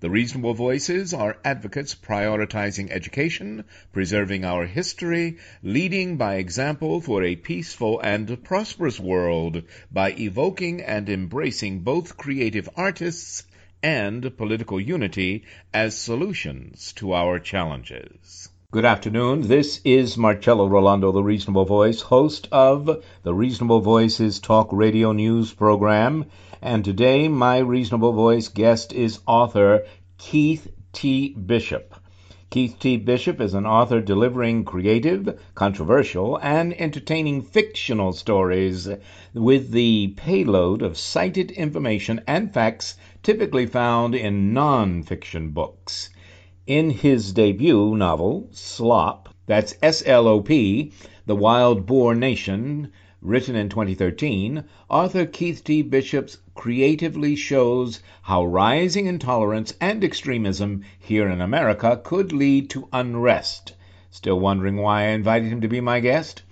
The reasonable voices are advocates prioritizing education, preserving our history, leading by example for a peaceful and prosperous world by evoking and embracing both creative artists and political unity as solutions to our challenges. Good afternoon. This is Marcello Rollando, the Reasonable Voice, host of the Reasonable Voices Talk Radio News program. And today, my Reasonable Voice guest is author Keith T. Bishop. Keith T. Bishop is an author delivering creative, controversial, and entertaining fictional stories with the payload of cited information and facts typically found in non-fiction books. In his debut novel, Slop, that's S L O P, The Wild Boar Nation, written in 2013, author Keith T. Bishops creatively shows how rising intolerance and extremism here in America could lead to unrest. Still wondering why I invited him to be my guest?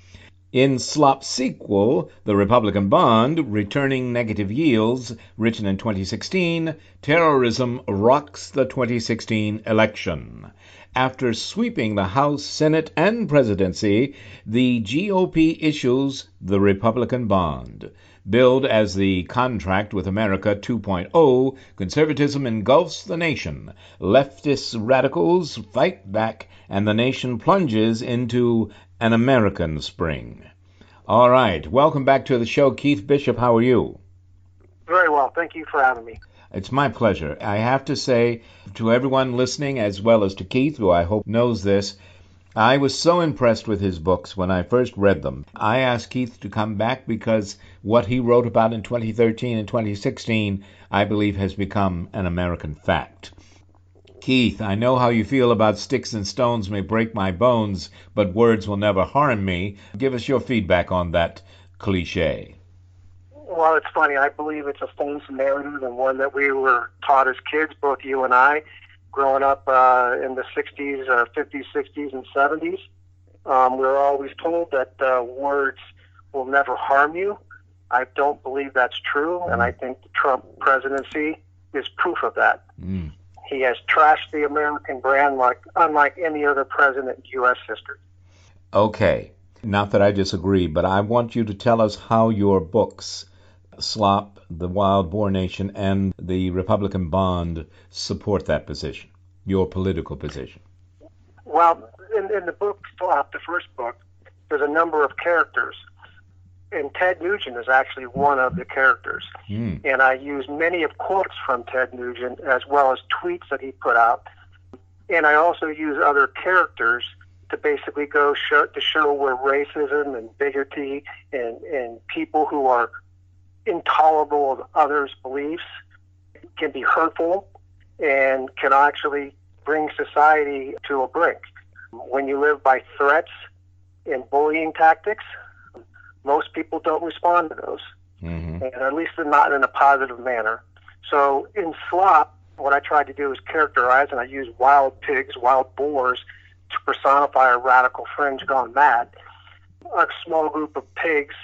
In Slop's sequel, The Republican Bond, Returning Negative Yields, written in 2016, terrorism rocks the 2016 election. After sweeping the House, Senate, and presidency, the GOP issues the Republican bond. Billed as the Contract with America 2.0, conservatism engulfs the nation. Leftist radicals fight back, and the nation plunges into an American spring. All right. Welcome back to the show, Keith Bishop. How are you? Very well. Thank you for having me. It's my pleasure. I have to say to everyone listening, as well as to Keith, who I hope knows this, I was so impressed with his books when I first read them. I asked Keith to come back because what he wrote about in 2013 and 2016, I believe, has become an American fact. Keith, I know how you feel about sticks and stones may break my bones, but words will never harm me. Give us your feedback on that cliche. Well, it's funny. I believe it's a false narrative and one that we were taught as kids, both you and I, growing up uh, in the 60s, uh, 50s, 60s, and 70s. Um, we were always told that uh, words will never harm you. I don't believe that's true, and I think the Trump presidency is proof of that. Mm. He has trashed the American brand like unlike any other president in U.S. history. Okay, not that I disagree, but I want you to tell us how your books Slop, the Wild Boar Nation, and the Republican Bond support that position, your political position? Well, in, in the book Slop, the first book, there's a number of characters. And Ted Nugent is actually one of the characters. Mm. And I use many of quotes from Ted Nugent as well as tweets that he put out. And I also use other characters to basically go show, to show where racism and bigotry and, and people who are intolerable of others' beliefs can be hurtful and can actually bring society to a brink. When you live by threats and bullying tactics, most people don't respond to those, mm-hmm. and at least they're not in a positive manner. So in Slop, what I tried to do is characterize, and I use wild pigs, wild boars, to personify a radical fringe gone mad. A small group of pigs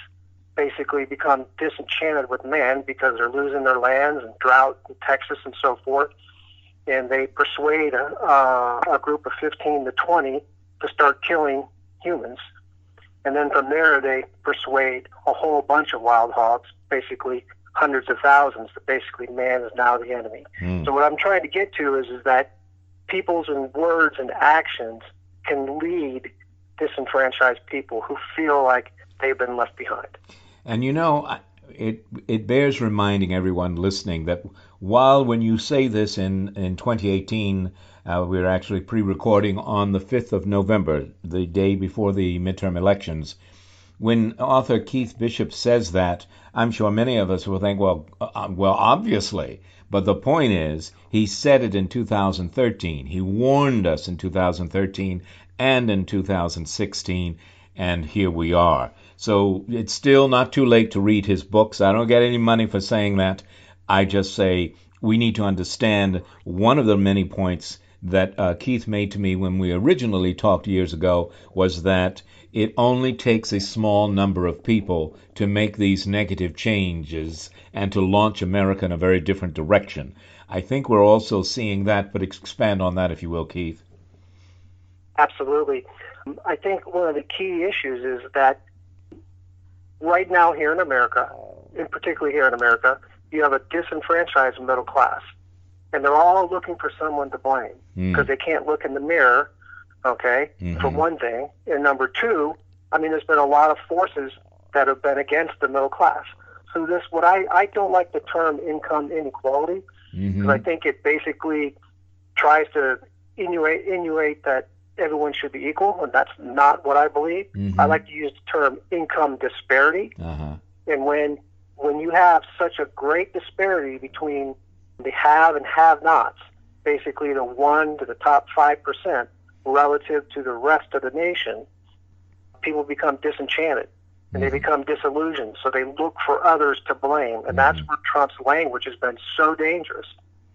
basically become disenchanted with man because they're losing their lands and drought in Texas and so forth. And they persuade a, uh, a group of 15 to 20 to start killing humans. And then from there, they persuade a whole bunch of wild hogs, basically hundreds of thousands, that basically man is now the enemy. Mm. So what I'm trying to get to is, is that people's and words and actions can lead disenfranchised people who feel like they've been left behind. And you know, it it bears reminding everyone listening that while when you say this in in 2018, uh, we're actually pre-recording on the 5th of November, the day before the midterm elections. When author Keith Bishop says that, I'm sure many of us will think, well, uh, well, obviously. But the point is, he said it in 2013. He warned us in 2013 and in 2016, and here we are. So it's still not too late to read his books. I don't get any money for saying that. I just say we need to understand one of the many points that uh, Keith made to me when we originally talked years ago was that it only takes a small number of people to make these negative changes and to launch America in a very different direction. I think we're also seeing that, but expand on that, if you will, Keith. Absolutely. I think one of the key issues is that right now here in America, and particularly here in America, you have a disenfranchised middle class and they're all looking for someone to blame because mm. they can't look in the mirror. Okay, mm-hmm. for one thing, and number two, I mean, there's been a lot of forces that have been against the middle class. So this, what I I don't like the term income inequality because mm-hmm. I think it basically tries to innuate innuate that everyone should be equal, and that's not what I believe. Mm-hmm. I like to use the term income disparity, uh-huh. and when when you have such a great disparity between the have and have-nots, basically the one to the top 5% relative to the rest of the nation, people become disenchanted and they mm-hmm. become disillusioned. So they look for others to blame. And that's mm-hmm. where Trump's language has been so dangerous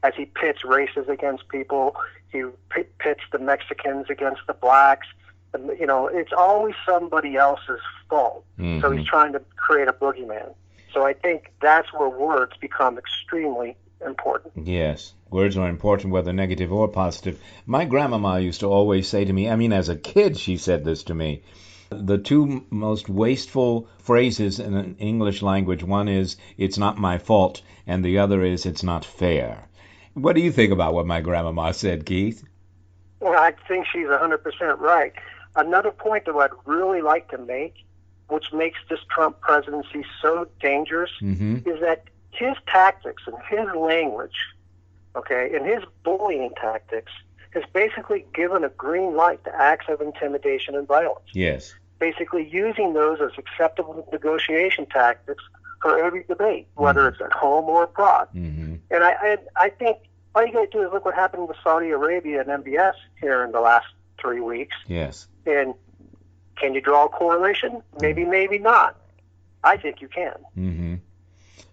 as he pits races against people, he pits the Mexicans against the blacks. And, You know, it's always somebody else's fault. Mm-hmm. So he's trying to create a boogeyman. So I think that's where words become extremely important. Yes, words are important, whether negative or positive. My grandmama used to always say to me, I mean, as a kid, she said this to me. The two most wasteful phrases in an English language one is, it's not my fault, and the other is, it's not fair. What do you think about what my grandmama said, Keith? Well, I think she's 100% right. Another point that I'd really like to make, which makes this Trump presidency so dangerous, mm-hmm. is that his tactics and his language, okay, and his bullying tactics has basically given a green light to acts of intimidation and violence. Yes. Basically using those as acceptable negotiation tactics for every debate, whether mm-hmm. it's at home or abroad. Mm-hmm. And I, I, I think all you got to do is look what happened with Saudi Arabia and MBS here in the last three weeks. Yes. And can you draw a correlation? Maybe, maybe not. I think you can. Mm-hmm.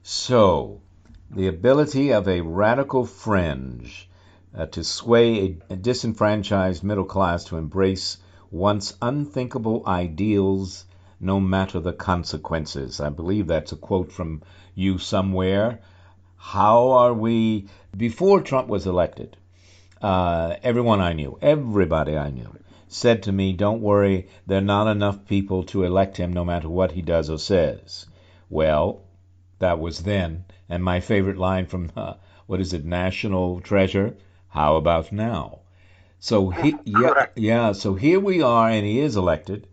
So, the ability of a radical fringe uh, to sway a, a disenfranchised middle class to embrace once unthinkable ideals no matter the consequences. I believe that's a quote from you somewhere. How are we, before Trump was elected, uh, everyone I knew, everybody I knew, said to me, Don't worry, there are not enough people to elect him no matter what he does or says. Well, that was then. And my favorite line from uh, what is it, National Treasure? How about now? So he, yeah, yeah. So here we are, and he is elected,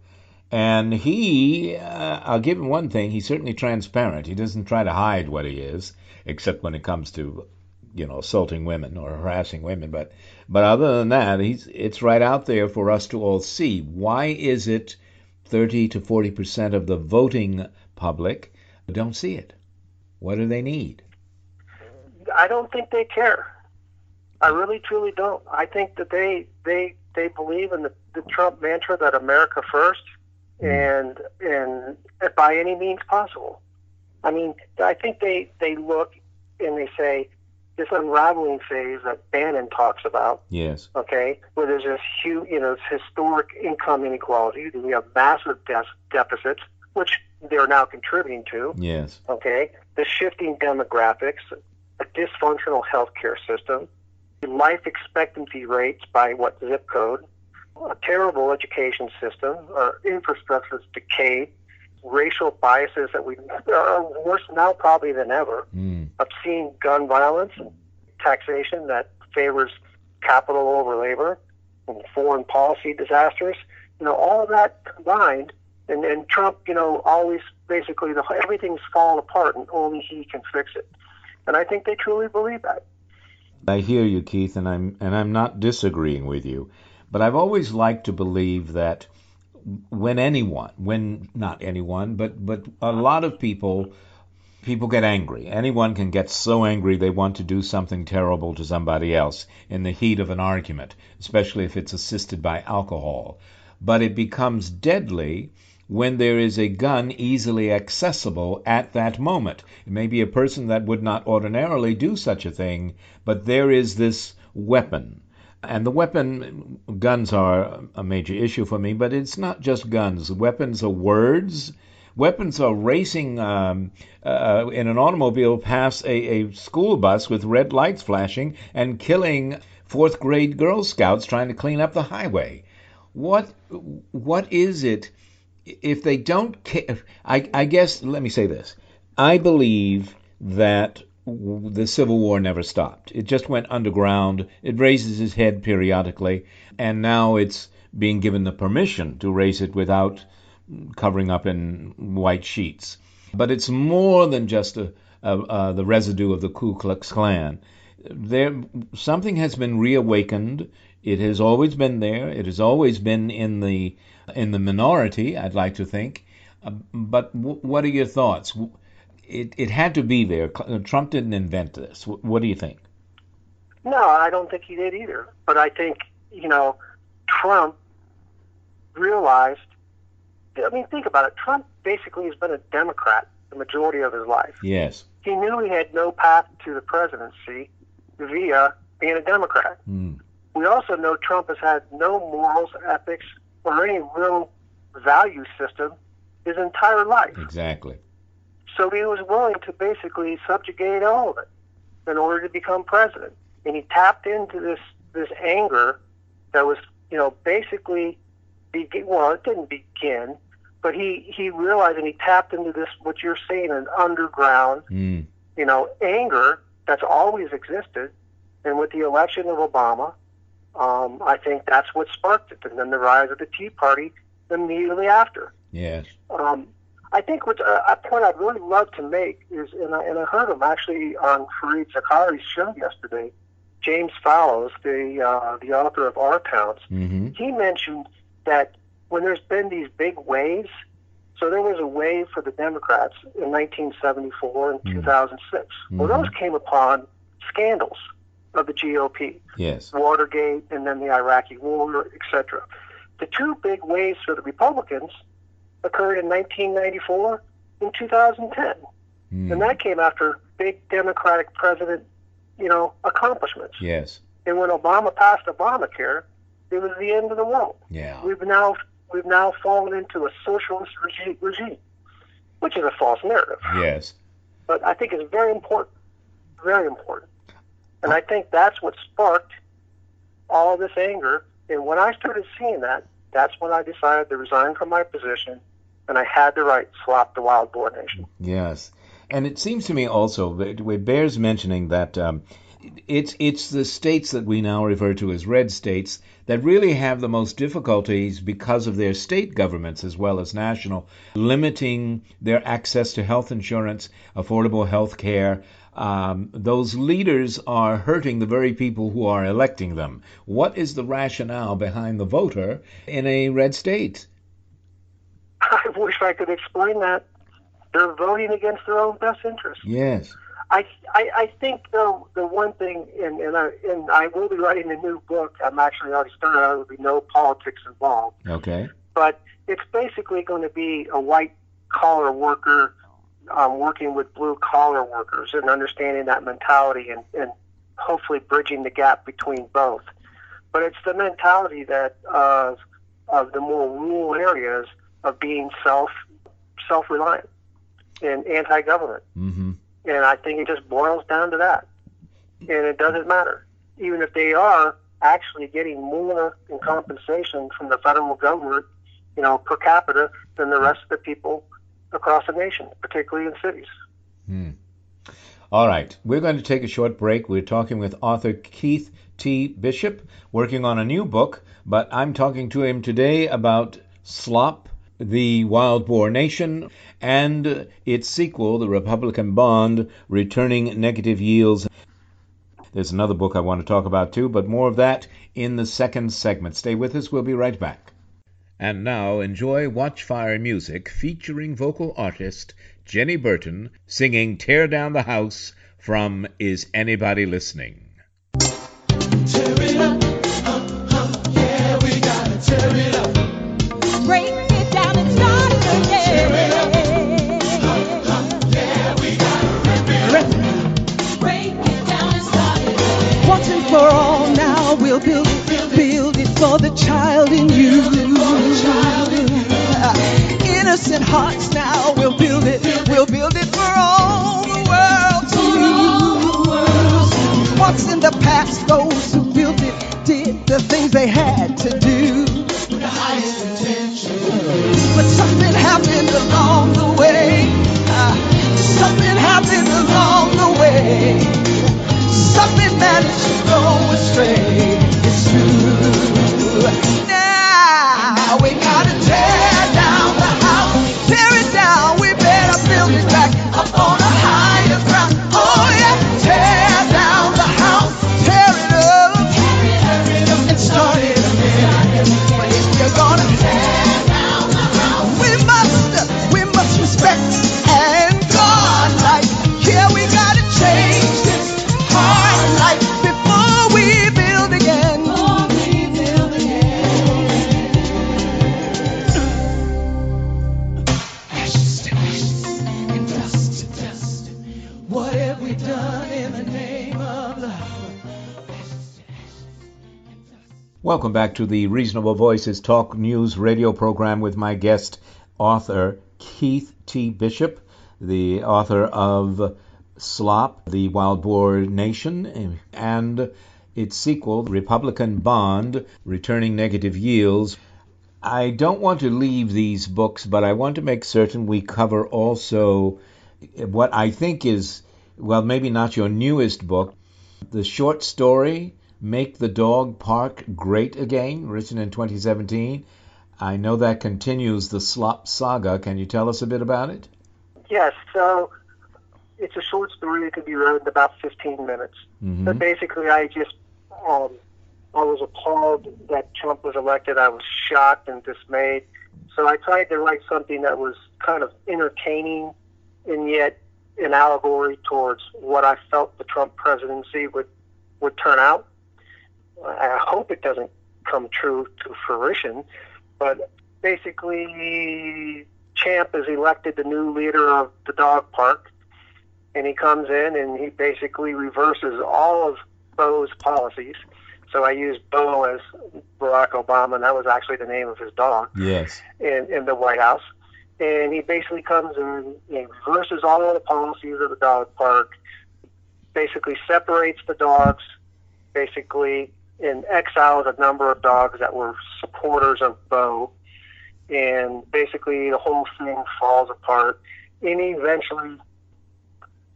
and he. Uh, I'll give him one thing: he's certainly transparent. He doesn't try to hide what he is, except when it comes to, you know, assaulting women or harassing women. But, but other than that, he's it's right out there for us to all see. Why is it, thirty to forty percent of the voting public don't see it? What do they need? I don't think they care. I really truly don't. I think that they they they believe in the, the Trump mantra that America first. Hmm. and and by any means possible. I mean, I think they they look and they say this unraveling phase that Bannon talks about. Yes. Okay, where there's this huge, you know, historic income inequality. We have massive de- deficits, which they're now contributing to. Yes. Okay, the shifting demographics, a dysfunctional healthcare system, life expectancy rates by what zip code, a terrible education system, uh, infrastructure that's decayed, racial biases that we are worse now probably than ever, Mm. obscene gun violence, and taxation that favors capital over labor, and foreign policy disasters. You know, all of that combined, and, and Trump, you know, always basically the, everything's falling apart, and only he can fix it. And I think they truly believe that. I hear you, Keith, and I'm and I'm not disagreeing with you, but I've always liked to believe that when anyone, when not anyone, but but a lot of people people get angry. Anyone can get so angry they want to do something terrible to somebody else in the heat of an argument, especially if it's assisted by alcohol. But it becomes deadly when there is a gun easily accessible at that moment. It may be a person that would not ordinarily do such a thing, but there is this weapon. And the weapon, guns are a major issue for me, but it's not just guns. Weapons are words. Weapons are racing um, uh, in an automobile past a, a school bus with red lights flashing and killing fourth grade Girl Scouts trying to clean up the highway. What what is it if they don't care? I, I guess let me say this. I believe that the Civil War never stopped. It just went underground. It raises its head periodically, and now it's being given the permission to raise it without covering up in white sheets. But it's more than just a, a, a, the residue of the Ku Klux Klan. There, something has been reawakened. It has always been there. It has always been in the in the minority. I'd like to think. Uh, but w- what are your thoughts? It it had to be there. Trump didn't invent this. What do you think? No, I don't think he did either. But I think you know, Trump realized. I mean, think about it. Trump basically has been a Democrat the majority of his life. Yes. He knew he had no path to the presidency via being a Democrat. Mm. We also know Trump has had no morals, ethics, or any real value system his entire life. Exactly. So he was willing to basically subjugate all of it in order to become president. And he tapped into this this anger that was, you know, basically begin, well, it didn't begin, but he he realized and he tapped into this what you're saying an underground, mm. you know, anger that's always existed. And with the election of Obama, um, I think that's what sparked it. And then the rise of the Tea Party immediately after. Yes. Um, I think what uh, a point I'd really love to make is, and I, and I heard him actually on Fareed Zakaria's show yesterday. James Fallows, the uh, the author of Our Towns, mm-hmm. he mentioned that when there's been these big waves, so there was a wave for the Democrats in 1974 and Mm. 2006. Well, Mhm. those came upon scandals of the GOP. Yes. Watergate, and then the Iraqi War, etc. The two big waves for the Republicans occurred in 1994 and 2010, Mm. and that came after big Democratic president, you know, accomplishments. Yes. And when Obama passed Obamacare, it was the end of the world. Yeah. We've now we've now fallen into a socialist regi- regime, which is a false narrative. Yes. But I think it's very important, very important. And I think that's what sparked all this anger. And when I started seeing that, that's when I decided to resign from my position, and I had to swap the Wild Boar Nation. Yes. And it seems to me also it bears mentioning that um, it's it's the states that we now refer to as red states that really have the most difficulties because of their state governments as well as national limiting their access to health insurance, affordable health care. Um, those leaders are hurting the very people who are electing them. What is the rationale behind the voter in a red state? I wish I could explain that. They're voting against their own best interests. Yes. I, I, I think though the one thing, and, and I and I will be writing a new book. I'm actually already started. There will be no politics involved, Okay. but it's basically going to be a white collar worker um, working with blue collar workers and understanding that mentality and, and hopefully bridging the gap between both. But it's the mentality that of of the more rural areas of being self self reliant and anti government. Mm-hmm. And I think it just boils down to that. And it doesn't matter. Even if they are actually getting more in compensation from the federal government, you know, per capita than the rest of the people across the nation, particularly in cities. Hmm. All right, we're going to take a short break. We're talking with author Keith T. Bishop, working on a new book, but I'm talking to him today about Slop, the Wild Boar Nation, and its sequel, The Republican Bond, Returning Negative Yields. There's another book I want to talk about too, but more of that in the second segment. Stay with us, we'll be right back. And now enjoy Watchfire music featuring vocal artist Jenny Burton singing Tear Down the House from Is Anybody Listening? Tear it up, uh, uh, yeah, we gotta tear it up. We'll build it, build it for the child in you. Innocent hearts now we'll build it, we'll build it for all the world to use. Once in the past, those who built it did the things they had to do. But something happened along the way. Ah, something happened along the way. Something managed to go astray. It's true. Now we gotta tear Welcome back to the Reasonable Voices Talk News radio program with my guest, author Keith T. Bishop, the author of Slop, the Wild Boar Nation, and its sequel, Republican Bond, Returning Negative Yields. I don't want to leave these books, but I want to make certain we cover also what I think is, well, maybe not your newest book, the short story Make the Dog Park Great Again, written in 2017. I know that continues the Slop saga. Can you tell us a bit about it? Yes, so it's a short story that could be read in about 15 minutes. Mhm. But basically, I just, um, I was appalled that Trump was elected. I was shocked and dismayed. So I tried to write something that was kind of entertaining and yet an allegory towards what I felt the Trump presidency would, would turn out. I hope it doesn't come true to fruition, but basically, Champ is elected the new leader of the dog park, and he comes in and he basically reverses all of Bo's policies. So I used Bo as Barack Obama, and that was actually the name of his dog Yes. in, in the White House. And he basically comes in and reverses all of the policies of the dog park, basically separates the dogs, basically and exiles a number of dogs that were supporters of Bo. And basically the whole thing falls apart. And eventually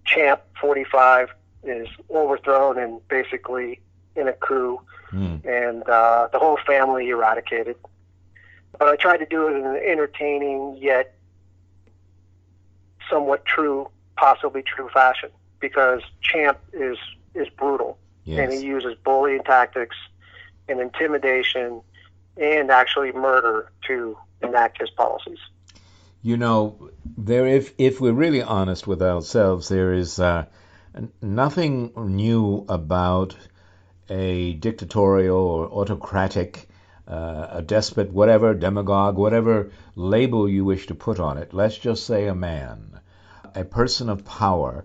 Champ 45 is overthrown and basically in a coup Hmm. and uh, the whole family eradicated. But I tried to do it in an entertaining yet somewhat true, possibly true fashion because Champ is is brutal and he uses bullying tactics and intimidation and actually murder to enact his policies. You know, there if if we're really honest with ourselves, there is uh, nothing new about a dictatorial or autocratic, uh, a despot, whatever, demagogue, whatever label you wish to put on it. Let's just say a man, a person of power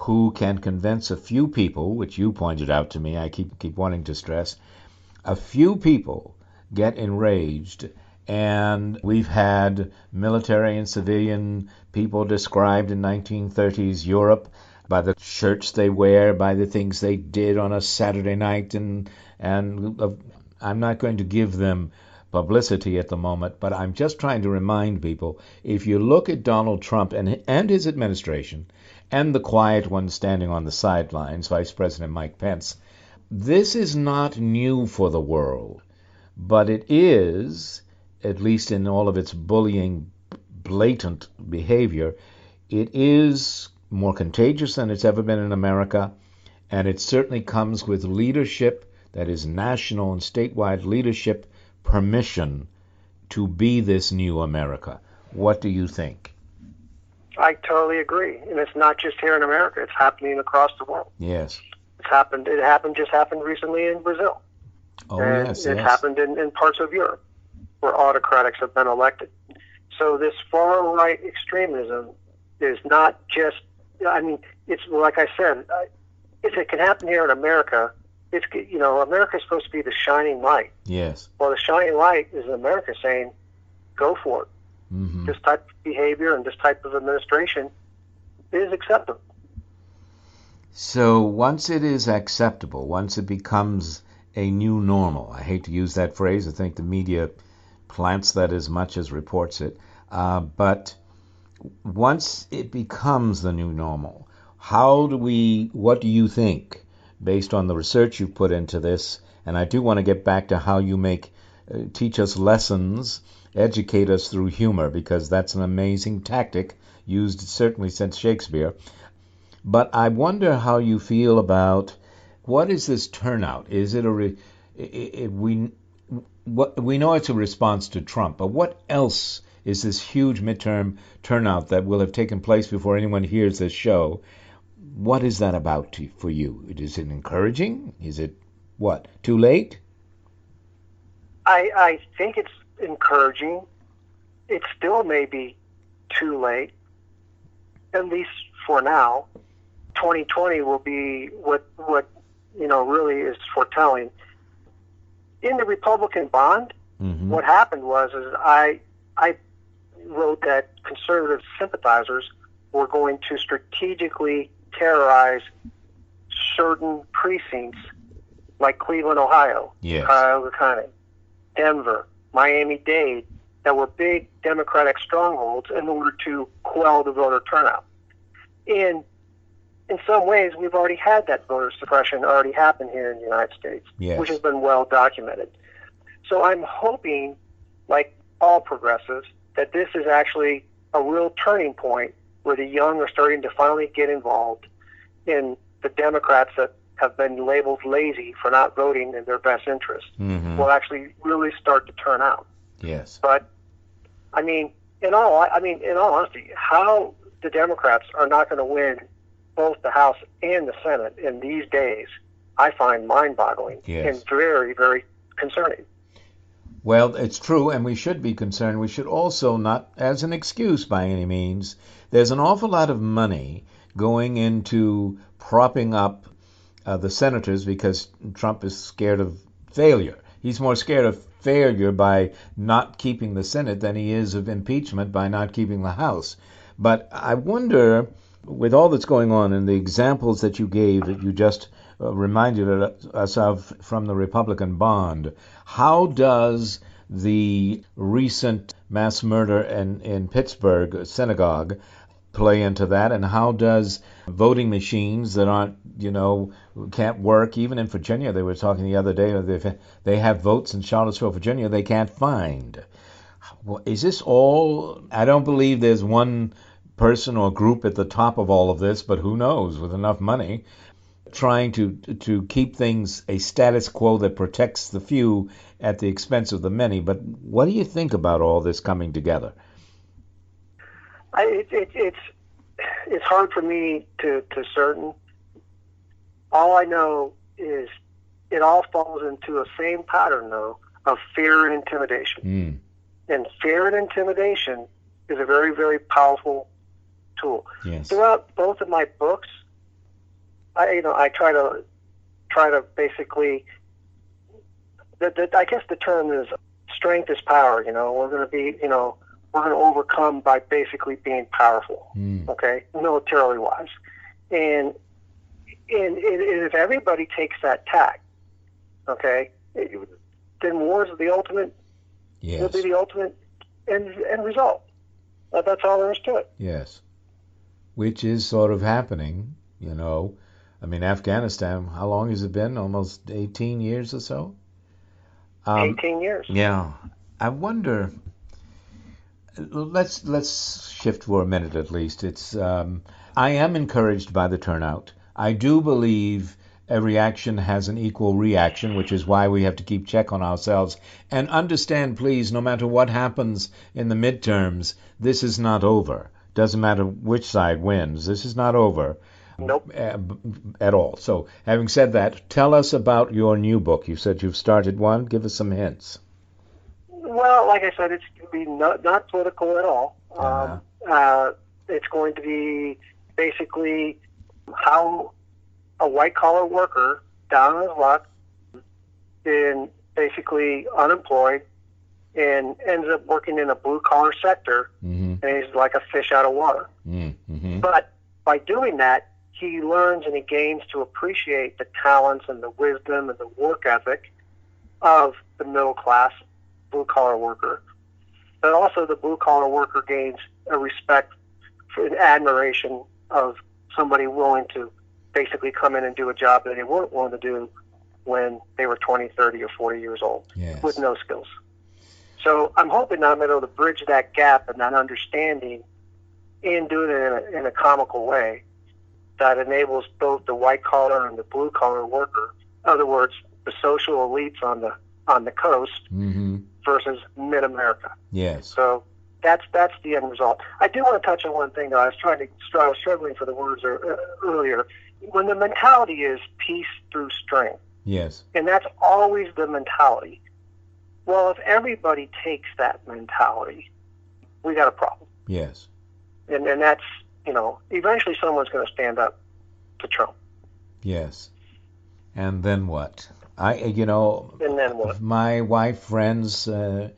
who can convince a few people, which you pointed out to me, I keep keep wanting to stress, a few people get enraged and we've had military and civilian people described in 1930s Europe by the shirts they wear, by the things they did on a Saturday night, and and uh, I'm not going to give them publicity at the moment, but I'm just trying to remind people if you look at Donald Trump and and his administration and the quiet one standing on the sidelines, Vice President Mike Pence, this is not new for the world, but it is, at least in all of its bullying, blatant behavior, it is more contagious than it's ever been in America, and it certainly comes with leadership that is national and statewide leadership permission to be this new America. What do you think? I totally agree, and it's not just here in America; it's happening across the world. Yes. It's happened. It happened. Just happened recently in Brazil. Oh and yes, it yes. happened in, in parts of Europe where autocrats have been elected. So this far right extremism is not just. I mean, it's like I said. If it can happen here in America, it's you know America's supposed to be the shining light. Yes. Well, the shining light is America saying, "Go for it." Hmm This type of behavior and this type of administration is acceptable. So once it is acceptable, once it becomes a new normal, I hate to use that phrase. I think the media plants that as much as reports it. Uh, but once it becomes the new normal, how do we? What do you think, based on the research you've put into this? And I do want to get back to how you make uh, teach us lessons, educate us through humor, because that's an amazing tactic used certainly since Shakespeare. But I wonder how you feel about what is this turnout? Is it a re, i i we what we know it's a response to Trump, but what else is this huge midterm turnout that will have taken place before anyone hears this show? What is that about to, for you? Is it encouraging? Is it what? Too late? I, I think it's encouraging. It still may be too late, at least for now. 2020 will be what what you know really is foretelling. In the Republican bond, Mm-hmm. what happened was is I I wrote that conservative sympathizers were going to strategically terrorize certain precincts like Cleveland, Ohio, Yes. Cuyahoga County, Denver, Miami-Dade, that were big Democratic strongholds in order to quell the voter turnout. And in some ways, we've already had that voter suppression already happen here in the United States, Yes. which has been well documented. So I'm hoping, like all progressives, that this is actually a real turning point where the young are starting to finally get involved in the Democrats that have been labeled lazy for not voting in their best interest Mhm. will actually really start to turn out. Yes. But I mean, in all, I mean, in all honesty, how the Democrats are not going to win both the House and the Senate in these days, I find mind-boggling Yes. and very, very concerning. Well, it's true, and we should be concerned. We should also not, as an excuse by any means, there's an awful lot of money going into propping up uh, the senators because Trump is scared of failure. He's more scared of failure by not keeping the Senate than he is of impeachment by not keeping the House. But I wonder, with all that's going on and the examples that you gave that you just uh, reminded us of from the Republican bond, how does the recent mass murder in, in Pittsburgh synagogue play into that? And how does voting machines that aren't, you know, can't work, even in Virginia, they were talking the other day, they have votes in Charlottesville, Virginia, they can't find. Well, is this all? I don't believe there's one person or group at the top of all of this, but who knows? With enough money, trying to to keep things a status quo that protects the few at the expense of the many. But what do you think about all this coming together? I, it, it, it's it's hard for me to to certain. All I know is it all falls into a same pattern though of fear and intimidation. Mm. And fear and intimidation is a very very powerful tool. Yes. Throughout both of my books, I you know I try to try to basically. The, the, I guess the term is strength is power. You know, we're going to be you know we're going to overcome by basically being powerful. Mm. Okay, militarily wise, And and, and if everybody takes that tack, okay, it, then war is the ultimate. Yes. Will be the ultimate end end result. Uh, that's all there is to it. Yes. Which is sort of happening, you know. I mean, Afghanistan, how long has it been? Almost 18 years or so? Um, 18 years. Yeah. I wonder. Let's let's shift for a minute at least. It's um, I am encouraged by the turnout. I do believe every action has an equal reaction, which is why we have to keep check on ourselves and understand, please, no matter what happens in the midterms, this is not over. Doesn't matter which side wins. This is not over. Nope. At all. So, having said that, tell us about your new book. You said you've started one. Give us some hints. Well, like I said, it's going to be not, not political at all. Uh-huh. Um, uh, it's going to be basically how a white collar worker down on his luck, been basically unemployed, and ends up working in a blue collar sector, mm-hmm. and he's like a fish out of water. Mm-hmm. But by doing that, he learns and he gains to appreciate the talents and the wisdom and the work ethic of the middle class blue collar worker. But also, the blue collar worker gains a respect for an admiration of somebody willing to basically come in and do a job that they weren't willing to do when they were 20, 30, or 40 years old yes. with no skills. So I'm hoping that I'm able to bridge that gap and that understanding and do it in a, in a comical way that enables both the white collar and the blue collar worker. In other words, the social elites on the on the coast mm-hmm. Versus mid America. Yes. So that's that's the end result. I do want to touch on one thing. Though. I was trying to I was struggling for the words er, uh, earlier. When the mentality is peace through strength, yes, and that's always the mentality. Well, if everybody takes that mentality, we got a problem. Yes, and and that's you know eventually someone's going to stand up to Trump. Yes, and then what? I you know and then what? my wife, friends. Uh,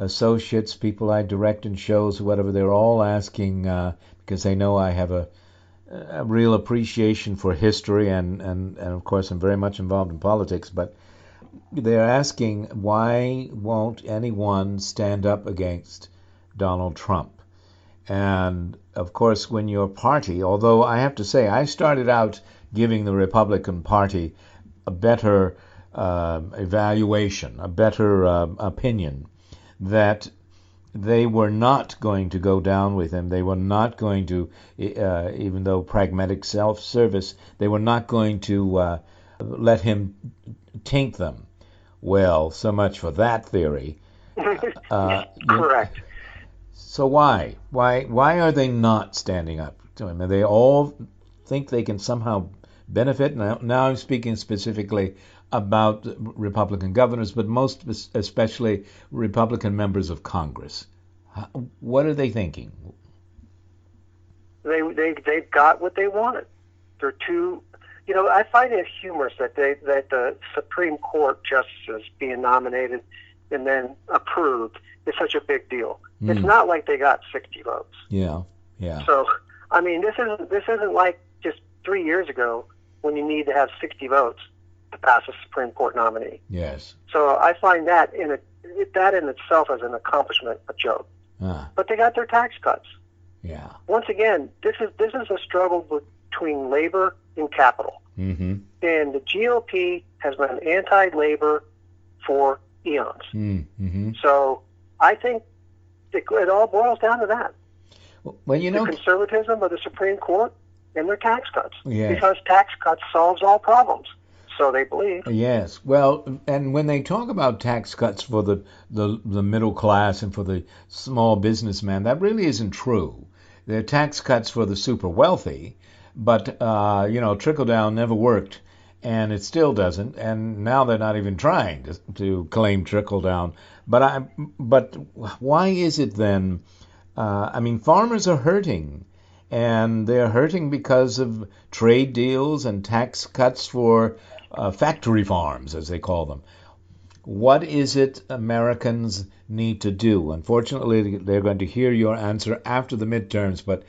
associates, people I direct in shows, whatever, they're all asking uh, because they know I have a, a real appreciation for history and, and, and, of course, I'm very much involved in politics, but they're asking why won't anyone stand up against Donald Trump? And of course, when your party, although I have to say, I started out giving the Republican Party a better uh, evaluation, a better uh, opinion that they were not going to go down with him. They were not going to, uh, even though pragmatic self service, they were not going to uh, let him taint them. Well, so much for that theory. Uh, Correct. You, so why? Why? Why are they not standing up to him? And they all think they can somehow benefit. Now, now I'm speaking specifically about Republican governors, but most especially Republican members of Congress. What are they thinking? They they they've got what they wanted. They're too, you know. I find it humorous that they that the Supreme Court justices being nominated and then approved is such a big deal. Mm. It's not like they got 60 votes. Yeah, yeah. So, I mean, this isn't this isn't like just three years ago when you need to have 60 votes to pass a Supreme Court nominee. Yes. So I find that in a, that in itself as an accomplishment a joke. Ah. But they got their tax cuts. Yeah. Once again, this is this is a struggle between labor and capital. Mm-hmm. And the GOP has been anti-labor for eons. Mm-hmm. So I think it, it all boils down to that. Well, you know, the conservatism of the Supreme Court and their tax cuts. Yes. Because tax cuts solves all problems. So they believe. Yes. Well, and when they talk about tax cuts for the, the, the middle class and for the small businessman, that really isn't true. They're tax cuts for the super wealthy, but uh, you know, trickle down never worked, and it still doesn't. And now they're not even trying to, to claim trickle down. But I, but why is it then? Uh, I mean, farmers are hurting and they're hurting because of trade deals and tax cuts for uh, factory farms, as they call them. What is it Americans need to do? Unfortunately, they're going to hear your answer after the midterms, but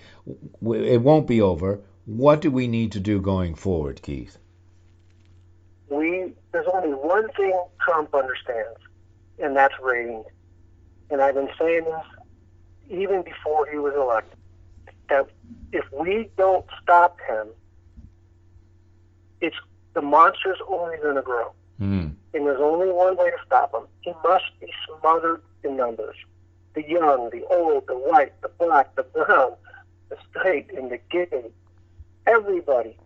it won't be over. What do we need to do going forward, Keith? We there's only one thing Trump understands, and that's ratings. And I've been saying this even before he was elected. That if we don't stop him, it's the monster's only going to grow. Mm. And there's only one way to stop him. He must be smothered in numbers. The young, the old, the white, the black, the brown, the straight, and the gay. Everybody.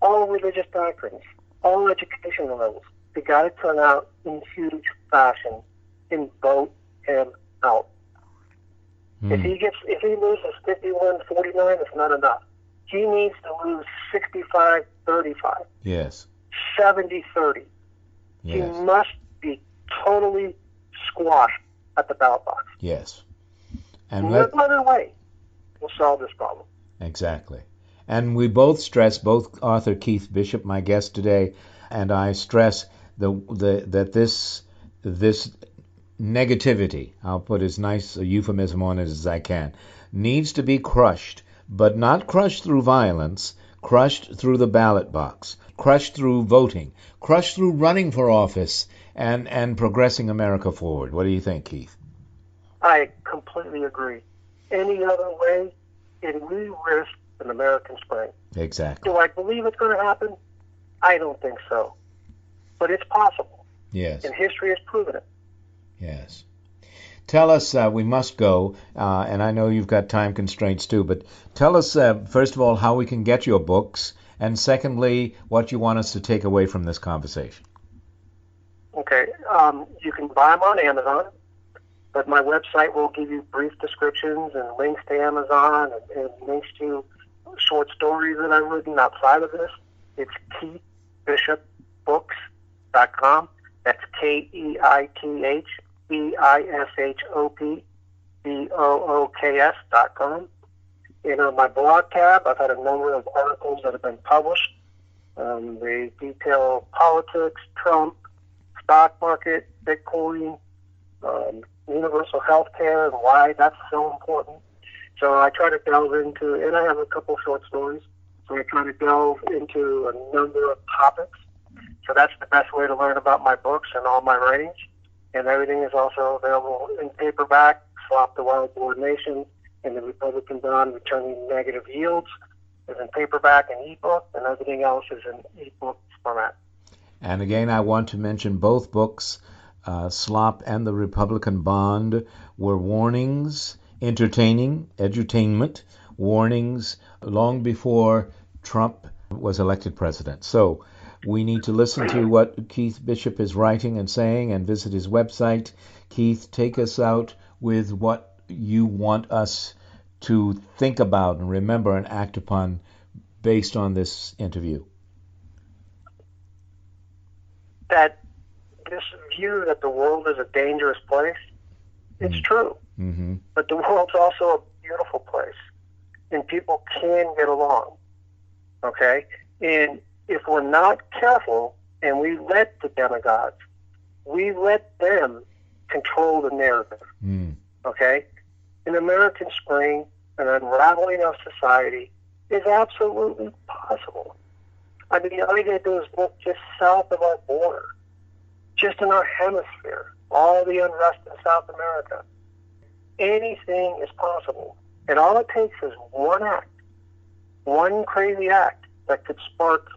All religious doctrines. All education levels. They got to turn out in huge fashion and vote him out. Mm. If he gets, if he loses 51-49, it's not enough. He needs to lose 65-35, Yes. 70-30. He must be totally squashed at the ballot box. Yes. And no let, other way will solve this problem. Exactly. And we both stress, both author Keith Bishop, my guest today, and I stress the, the that this this negativity, I'll put as nice a euphemism on it as I can, needs to be crushed, but not crushed through violence, crushed through the ballot box, crushed through voting, crushed through running for office and, and progressing America forward. What do you think, Keith? I completely agree. Any other way, and we risk an American spring. Exactly. Do I believe it's going to happen? I don't think so. But it's possible, Yes. and history has proven it. Yes. Tell us, uh, we must go, uh, and I know you've got time constraints too, but tell us, uh, first of all, how we can get your books, and secondly, what you want us to take away from this conversation. Okay, um, you can buy them on Amazon, but my website will give you brief descriptions and links to Amazon and, and links to short stories that I've written outside of this. It's keithbishopbooks.com. That's K E I T H B I S H O P B O O K S dot com. And on my blog tab, I've had a number of articles that have been published. Um, they detail politics, Trump, stock market, Bitcoin, um, universal health care, and why that's so important. So I try to delve into, and I have a couple short stories. So I try to delve into a number of topics. So that's the best way to learn about my books and all my writings. And everything is also available in paperback, Slop the Wild Boar Nation, and the Republican Bond Returning Negative Yields is in paperback and ebook, and everything else is in ebook format. And again, I want to mention both books, uh, Slop and the Republican Bond, were warnings, entertaining, edutainment, warnings long before Trump was elected president. So we need to listen to what Keith Bishop is writing and saying and visit his website. Keith, take us out with what you want us to think about and remember and act upon based on this interview. That this view that the world is a dangerous place, it's true. Mm-hmm. But the world's also a beautiful place, and people can get along. Okay? And if we're not careful and we let the demagogues, we let them control the narrative. Mm. Okay? An American Spring, an unraveling of society, is absolutely possible. I mean, all you got to do is look just south of our border, just in our hemisphere, all the unrest in South America. Anything is possible. And all it takes is one act, one crazy act that could spark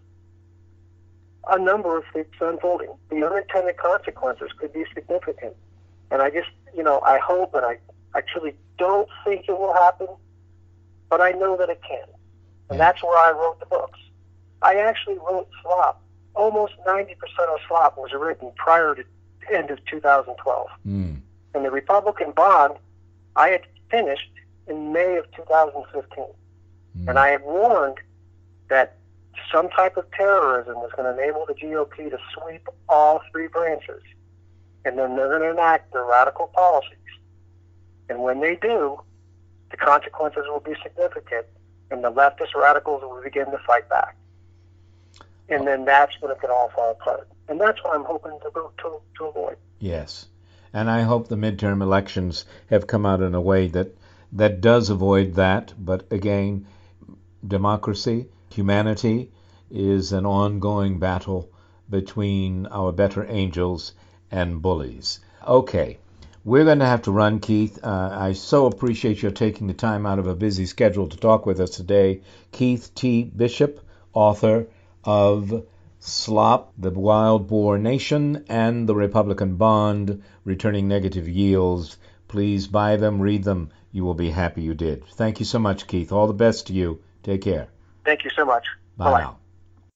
a number of things unfolding. The unintended consequences could be significant. And I just, you know, I hope and I actually don't think it will happen, but I know that it can. And that's where I wrote the books. I actually wrote Slop. Almost 90% of Slop was written prior to the end of 2012. Mm. And the Republican bond, I had finished in May of 2015. And I had warned that some type of terrorism was going to enable the GOP to sweep all three branches. And then they're going to enact their radical policies. And when they do, the consequences will be significant, and the leftist radicals will begin to fight back. And then that's when it can all fall apart. And that's what I'm hoping to, go to, to avoid. Yes. And I hope the midterm elections have come out in a way that that does avoid that. But again, democracy, humanity, is an ongoing battle between our better angels and bullies. Okay, we're going to have to run, Keith. Uh, I so appreciate your taking the time out of a busy schedule to talk with us today. Keith T. Bishop, author of Slop, The Wild Boar Nation, and The Republican Bond, Returning Negative Yields. Please buy them, read them. You will be happy you did. Thank you so much, Keith. All the best to you. Take care. Thank you so much. Bye Bye-bye. now.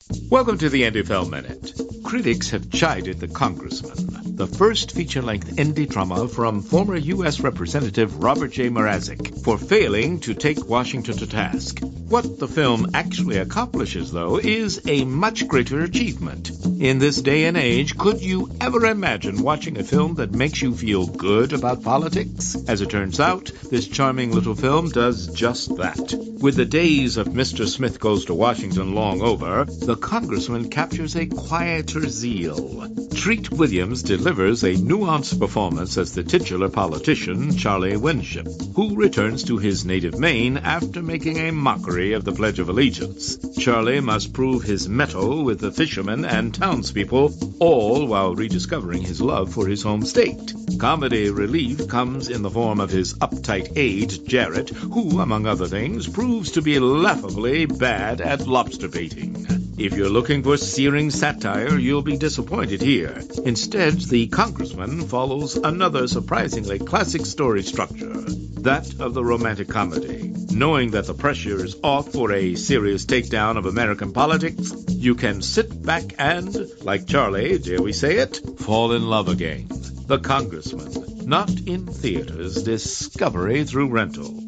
Welcome to the NFL Minute. Critics have chided the congressman, the first feature length indie drama from former U.S. Representative Robert J. Mrazek, for failing to take Washington to task. What the film actually accomplishes, though, is a much greater achievement. In this day and age, could you ever imagine watching a film that makes you feel good about politics? As it turns out, this charming little film does just that. With the days of Mr. Smith Goes to Washington long over, the congressman captures a quieter zeal. Treat Williams delivers a nuanced performance as the titular politician, Charlie Winship, who returns to his native Maine after making a mockery of the Pledge of Allegiance. Charlie must prove his mettle with the fishermen and townspeople, all while rediscovering his love for his home state. Comedy relief comes in the form of his uptight aide, Jarrett, who, among other things, proves to be laughably bad at lobster baiting. If you're looking for searing satire, you'll be disappointed here. Instead, the congressman follows another surprisingly classic story structure, that of the romantic comedy. Knowing that the pressure is off for a serious takedown of American politics, you can sit back and, like Charlie, dare we say it, fall in love again. The Congressman, not in theaters, discovery through rental.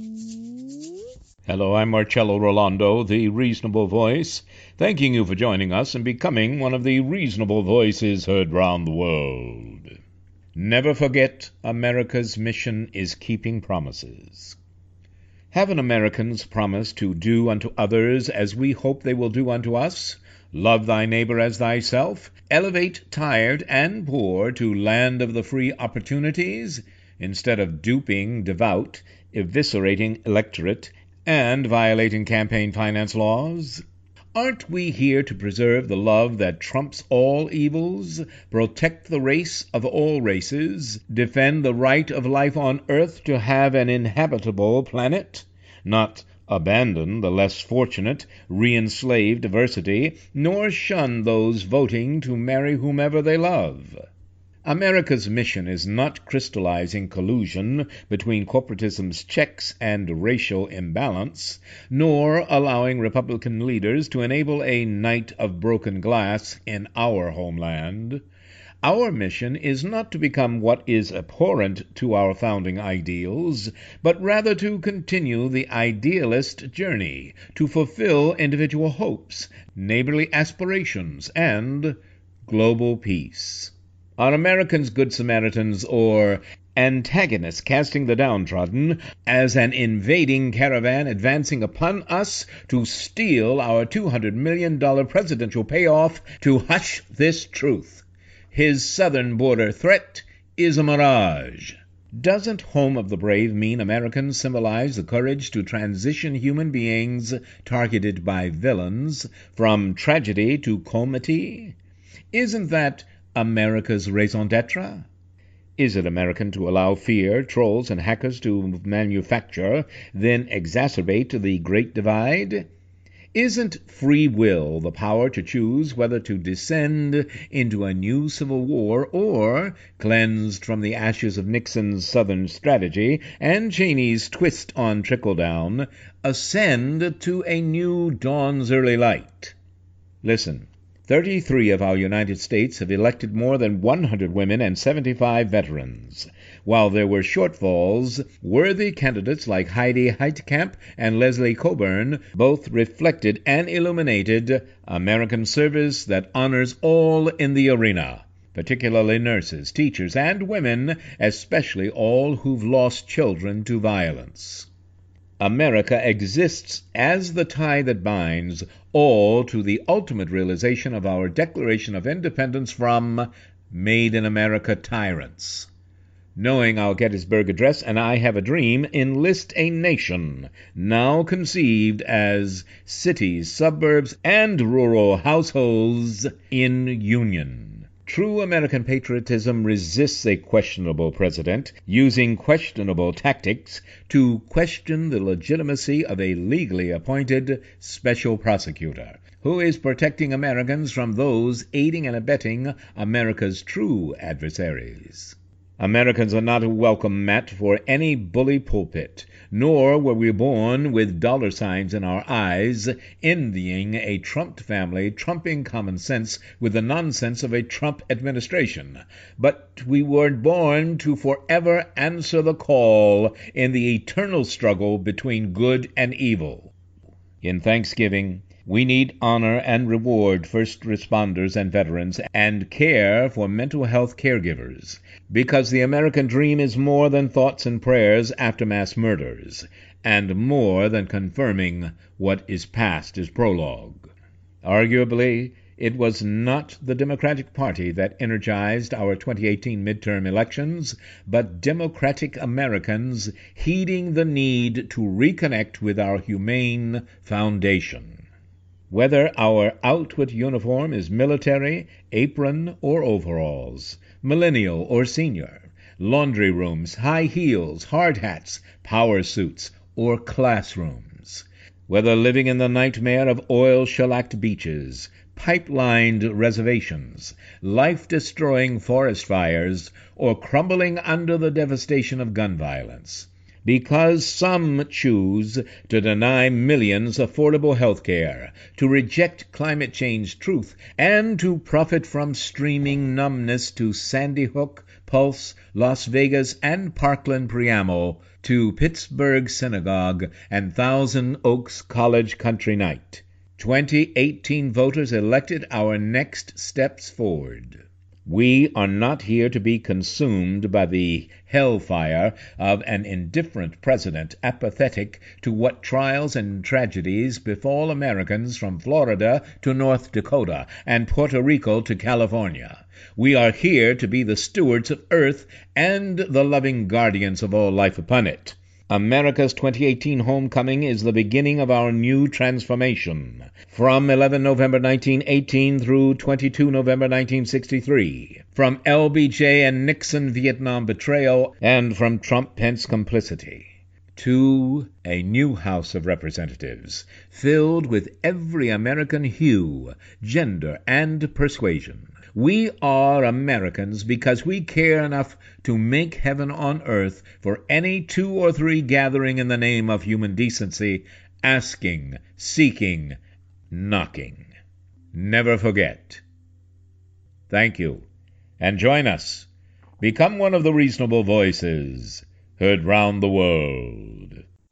Hello, I'm Marcello Rollando, the Reasonable Voice, thanking you for joining us and becoming one of the reasonable voices heard round the world. Never forget, America's mission is keeping promises. Haven't Americans promised to do unto others as we hope they will do unto us? Love thy neighbor as thyself? Elevate tired and poor to land of the free opportunities? Instead of duping devout, eviscerating electorate, and violating campaign finance laws? Aren't we here to preserve the love that trumps all evils, protect the race of all races, defend the right of life on earth to have an inhabitable planet? Not abandon the less fortunate, re-enslave diversity, nor shun those voting to marry whomever they love. America's mission is not crystallizing collusion between corporatism's checks and racial imbalance, nor allowing Republican leaders to enable a night of broken glass in our homeland. Our mission is not to become what is abhorrent to our founding ideals, but rather to continue the idealist journey, to fulfill individual hopes, neighborly aspirations, and global peace. Are Americans good Samaritans or antagonists casting the downtrodden as an invading caravan advancing upon us to steal our $200 million presidential payoff to hush this truth? His southern border threat is a mirage. Doesn't Home of the Brave mean Americans symbolize the courage to transition human beings targeted by villains from tragedy to comity? Isn't that America's raison d'etre? Is it American to allow fear, trolls, and hackers to manufacture, then exacerbate the Great Divide? Isn't free will the power to choose whether to descend into a new civil war or, cleansed from the ashes of Nixon's Southern strategy and Cheney's twist on trickle down, ascend to a new dawn's early light? Listen. 33 of our United States have elected more than 100 women and 75 veterans. While there were shortfalls, worthy candidates like Heidi Heitkamp and Leslie Cockburn both reflected and illuminated American service that honors all in the arena, particularly nurses, teachers, and women, especially all who've lost children to violence. America exists as the tie that binds all to the ultimate realization of our Declaration of Independence from Made in America tyrants. knowing our Gettysburg Address and I Have a Dream, enlist a nation now conceived as cities, suburbs, and rural households in union. True American patriotism resists a questionable president using questionable tactics to question the legitimacy of a legally appointed special prosecutor who is protecting Americans from those aiding and abetting America's true adversaries. Americans are not a welcome mat for any bully pulpit, nor were we born with dollar signs in our eyes, envying a Trump family trumping common sense with the nonsense of a Trump administration. But we were born to forever answer the call in the eternal struggle between good and evil. In Thanksgiving, we need honor and reward first responders and veterans and care for mental health caregivers because the American dream is more than thoughts and prayers after mass murders and more than confirming what is past is prologue. Arguably, it was not the Democratic Party that energized our 2018 midterm elections, but Democratic Americans heeding the need to reconnect with our humane foundation. Whether our outward uniform is military, apron, or overalls, millennial or senior, laundry rooms, high heels, hard hats, power suits, or classrooms, whether living in the nightmare of oil shellacked beaches, pipe-lined reservations, life-destroying forest fires, or crumbling under the devastation of gun violence, because some choose to deny millions affordable health care, to reject climate change truth, and to profit from streaming numbness to Sandy Hook, Pulse, Las Vegas, and Parkland Preammo, to Pittsburgh Synagogue and Thousand Oaks College Country Night. 2018 voters elected our next steps forward. We are not here to be consumed by the hellfire of an indifferent president apathetic to what trials and tragedies befall Americans from Florida to North Dakota and Puerto Rico to California. We are here to be the stewards of earth and the loving guardians of all life upon it. America's 2018 homecoming is the beginning of our new transformation. From 11 November 1918 through 22 November 1963. From LBJ and Nixon Vietnam betrayal and from Trump Pence complicity. To a new House of Representatives filled with every American hue, gender, and persuasion. We are Americans because we care enough to make heaven on earth for any two or three gathering in the name of human decency, asking, seeking, knocking. Never forget. Thank you. And join us. Become one of the reasonable voices heard round the world.